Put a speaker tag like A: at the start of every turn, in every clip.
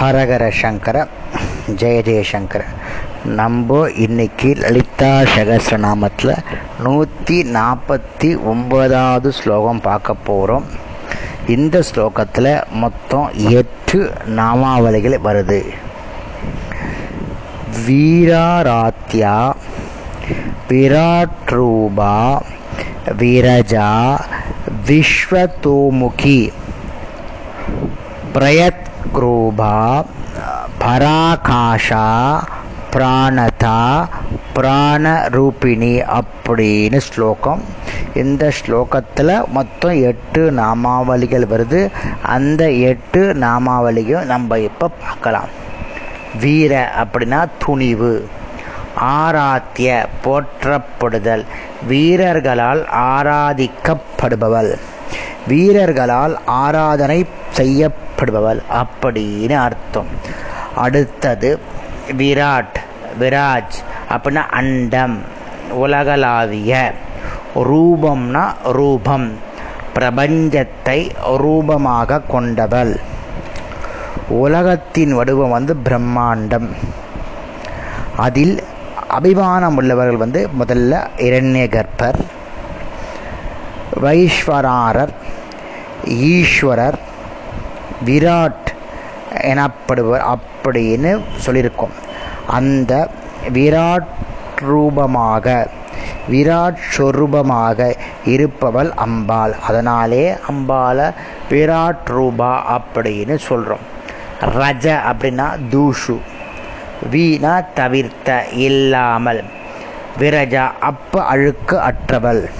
A: ஹரஹர சங்கர ஜெய ஜெயசங்கர நம்ம இன்னைக்கு லலிதா சகசிரநாமத்தில் நூற்றி நாற்பத்தி ஒன்பதாவது ஸ்லோகம் பார்க்க போகிறோம் இந்த ஸ்லோகத்தில் மொத்தம் எட்டு நாமாவளிகள் வருது. வீராராத்யா விராட் ரூபா விரஜா விஸ்வதோமுகி. பிரயத் குரூபா பராகாஷா பிராணதா பிராணரூபிணி அப்படின்னு ஸ்லோகம். இந்த ஸ்லோகத்தில் மொத்தம் எட்டு நாமாவளிகள் வருது. அந்த எட்டு நாமாவளியும் நம்ம இப்போ பார்க்கலாம். வீர அப்படின்னா துணிவு ஆராத்திய போற்றப்படுதல் வீரர்களால் ஆராதிக்கப்படுபவள். வீரர்களால் ஆராதனை செய்ய செய்யப்படுபவள் அப்படின்னு அர்த்தம். அடுத்தது விராட் விராஜ் அப்படின்னா அண்டம் உலகளாவிய. ரூபம்னா ரூபம். பிரபஞ்சத்தை ரூபமாக கொண்டவள். உலகத்தின் வடிவம் வந்து பிரம்மாண்டம். அதில் அபிமானம் உள்ளவர்கள் வந்து முதல்ல இரண்ய கர்ப்பர் வைஸ்வராரர் ஈஸ்வரர் விராட் எனப்படுவர் அப்படின்னு சொல்லியிருக்கோம். அந்த விராட் ரூபமாக விராட் சொரூபமாக இருப்பவள் அம்பாள். அதனாலே அம்பாளை விராட் ரூபா அப்படின்னு சொல்கிறோம் ரஜ அப்படின்னா தூஷு. வீணா தவிர்த்த இல்லாமல். விரஜா அப்ப அழுக்கு அற்றவள்.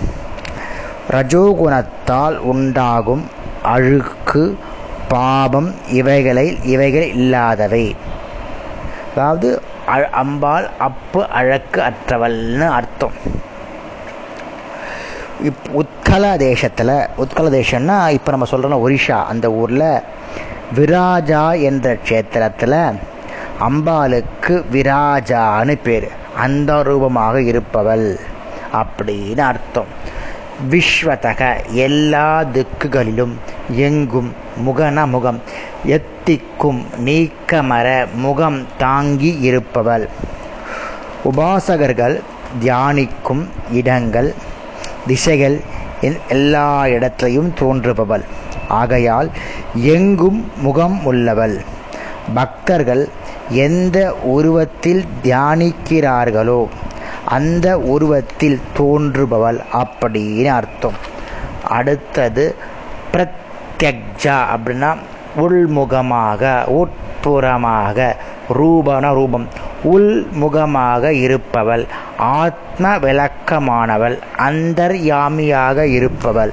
A: ரஜோகுணத்தால் உண்டாகும் அழுக்கு பாபம் இவைகளை இவைகள் இல்லாதவை. அதாவது அம்பாள் அப்பு அழக்கு அற்றவள்னு அர்த்தம். இப் உத்கல தேசத்தில் உத்கல தேசம்னா இப்போ நம்ம சொல்கிறோம் ஒரிஷா அந்த ஊரில் விராஜா என்ற க்ஷேத்திரத்தில் அம்பாளுக்கு விராஜான்னு பேர். அந்த ரூபமாக இருப்பவள் அப்படின்னு அர்த்தம். விஸ்வதக எல்லா திக்குகளிலும் எங்கும் முகன முகம் எத்திக்கும் நீக்கமர முகம் தாங்கி இருப்பவள். உபாசகர்கள் தியானிக்கும் இடங்கள் திசைகள் எல்லா இடத்திலையும் தோன்றுபவள். ஆகையால் எங்கும் முகம் உள்ளவள். பக்தர்கள் எந்த உருவத்தில் தியானிக்கிறார்களோ அந்த உருவத்தில் தோன்றுபவள். அப்படின்னு அர்த்தம். அடுத்தது பிரத் தியக்ஜா அப்படின்னா உள்முகமாக உட்புறமாக ரூபன ரூபம். உள்முகமாக இருப்பவள் ஆத்ம விளக்கமானவள் அந்தர்யாமியாக இருப்பவள்.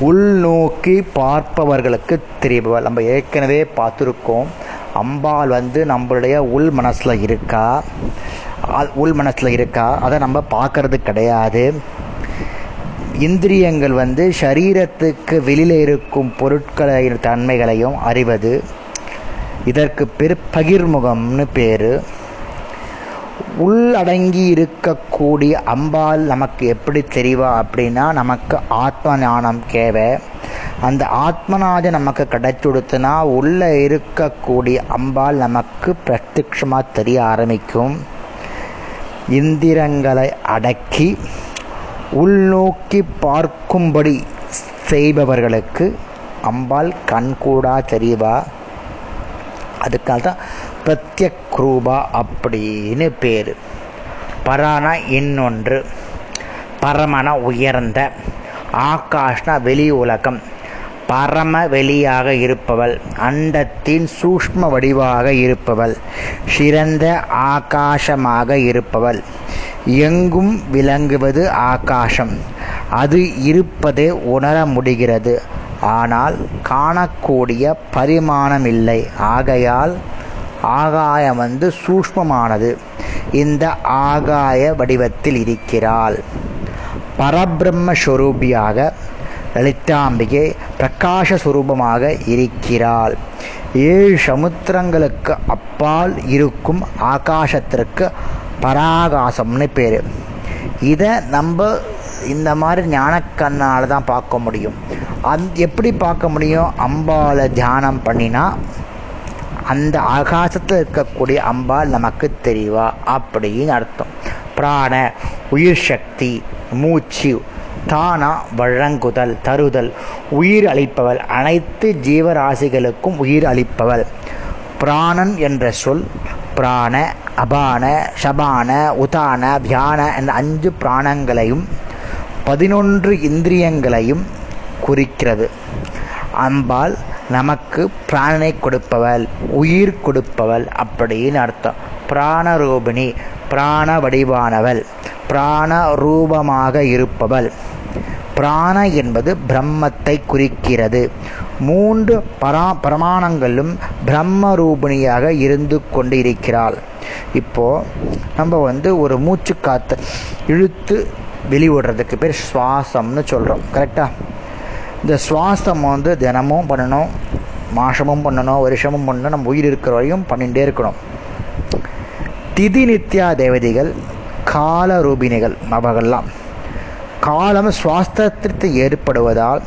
A: உள்நோக்கி பார்ப்பவர்களுக்கு தெரிபவள். நம்ம ஏற்கனவே பார்த்துருக்கோம். அம்பாள் வந்து நம்மளுடைய உள் மனசில் இருக்கா? உள் மனசில் இருக்கா? அதை நம்ம பார்க்கறது கிடையாது. இந்திரியங்கள் வந்து சரீரத்துக்கு வெளியில் இருக்கும் பொருட்களை தன்மைகளையும் அறிவது. இதற்கு பேர் பகிர்முகம்னு பேர். உள்ளடங்கி இருக்கக்கூடிய அம்பாள் நமக்கு எப்படி தெரிவா அப்படின்னா நமக்கு ஆத்ம ஞானம் தேவை. அந்த ஆத்மநாதம் நமக்கு கிடைச்சுடுத்துனா உள்ளே இருக்கக்கூடிய அம்பாள் நமக்கு பிரத்யட்சமாக தெரிய ஆரம்பிக்கும். இந்திரங்களை அடக்கி உள்நோக்கி பார்க்கும்படி செய்பவர்களுக்கு அம்பாள் கண்கூடா தெரிவா அதுக்காக தான் பிரத்யக் ரூபா அப்படின்னு பேர். பரானா இன்னொன்று பரமன உயர்ந்த ஆகாஷ்னா வெளி உலகம் பரம வெளியாக இருப்பவள் அண்டத்தின் சூஷ்ம வடிவாக இருப்பவள் சிறந்த ஆகாசமாக இருப்பவள். எங்கும் விளங்குவது ஆகாசம். அது இருப்பதை உணர முடிகிறது. ஆனால் காணக்கூடிய பரிமாணமில்லை. ஆகையால் ஆகாயம் வந்து சூஷ்மமானது. இந்த ஆகாய வடிவத்தில் இருக்கிறாள். பரபிரம்ம ஸ்வரூபியாக லலிதாம்பிகை பிரகாச சுரூபமாக இருக்கிறாள். ஏழு சமுத்திரங்களுக்கு அப்பால் இருக்கும் ஆகாசத்திற்கு பராகாசம்னு பேர். இதை நம்ம இந்த மாதிரி ஞானக்கண்ணால் தான் பார்க்க முடியும். அந் எப்படி பார்க்க முடியும்? அம்பாவை தியானம் பண்ணினா அந்த ஆகாசத்தில் இருக்கக்கூடிய அம்பாள் நமக்கு தெரியவா அப்படின்னு அர்த்தம். பிராண உயிர் சக்தி மூச்சு தானா வழங்குதல் தருதல் உயிர் அளிப்பவள். அனைத்து ஜீவராசிகளுக்கும் உயிர் அளிப்பவள். பிராணன் என்ற சொல் பிராண அபான ஷபான உதான தியான என்ற அஞ்சு பிராணங்களையும் பதினொன்று இந்திரியங்களையும் குறிக்கிறது. அம்பாள் நமக்கு பிராணனை கொடுப்பவள் உயிர் கொடுப்பவள் அப்படின்னு அர்த்தம். பிராணரூபிணி பிராண வடிவானவள் பிராண ரூபமாக இருப்பவள். பிராண என்பது பிரம்மத்தை குறிக்கிறது. மூன்று பரா பிரமாணங்களும் பிரம்ம ரூபிணியாக இருந்து கொண்டு இருக்கிறாள் இப்போ நம்ம வந்து ஒரு மூச்சு காற்று இழுத்து வெளிவிடுறதுக்கு பேர் சுவாசம்னு சொல்கிறோம் கரெக்டாக இந்த சுவாசம் வந்து தினமும் பண்ணணும் மாசமும் பண்ணணும் வருஷமும் பண்ணணும் நம்ம உயிர் இருக்கிற வரையும் பண்ணிகிட்டே இருக்கணும். திதி நித்யா தேவதைகள் கால ரூபிணிகள் அவர்கள்லாம் காலம் சுவாஸ்திரத்திற்கு ஏற்படுவதால்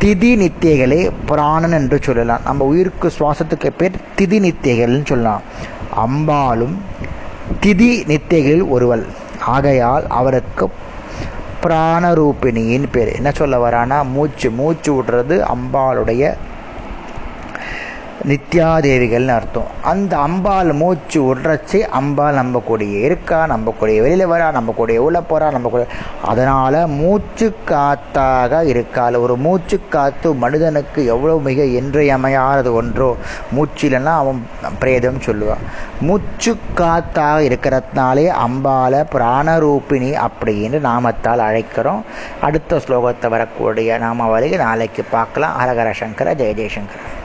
A: திதி நித்தியகளே புராணன் என்று சொல்லலாம். நம்ம உயிருக்கு சுவாசத்துக்கு பேர் திதி நித்தியகள்னு சொல்லலாம். அம்பாலும் திதி நித்தியகளில் ஒருவள். ஆகையால் அவருக்கு பிராணரூபிணியின் பேர். என்ன சொல்ல வரானா மூச்சு மூச்சு விடுறது அம்பாளுடைய நித்யாதேவிகள்னு அர்த்தம். அந்த அம்பாள் மூச்சு விடுறச்சு அம்பாள் நம்ம கூடயே இருக்கா நம்ம கூடயே வெளியில் வரா நம்ம கூடயே உள்ள போகிறா நம்ம கூட அதனால் மூச்சு காத்தாக இருக்காள். ஒரு மூச்சு காத்து மனிதனுக்கு எவ்வளோ மிக இன்றியமையாதது ஒன்றோ மூச்சு இல்லைன்னா அவன் பிரேதம் சொல்லுவான் மூச்சு காத்தாக இருக்கிறதுனாலே அம்பால பிராணரூபிணி அப்படின்னு நாமத்தால் அழைக்கிறோம். அடுத்த ஸ்லோகத்தை வரக்கூடிய நாமாவளியை நாளைக்கு பார்க்கலாம். ஹரஹர சங்கர ஜெய ஜெயசங்கர.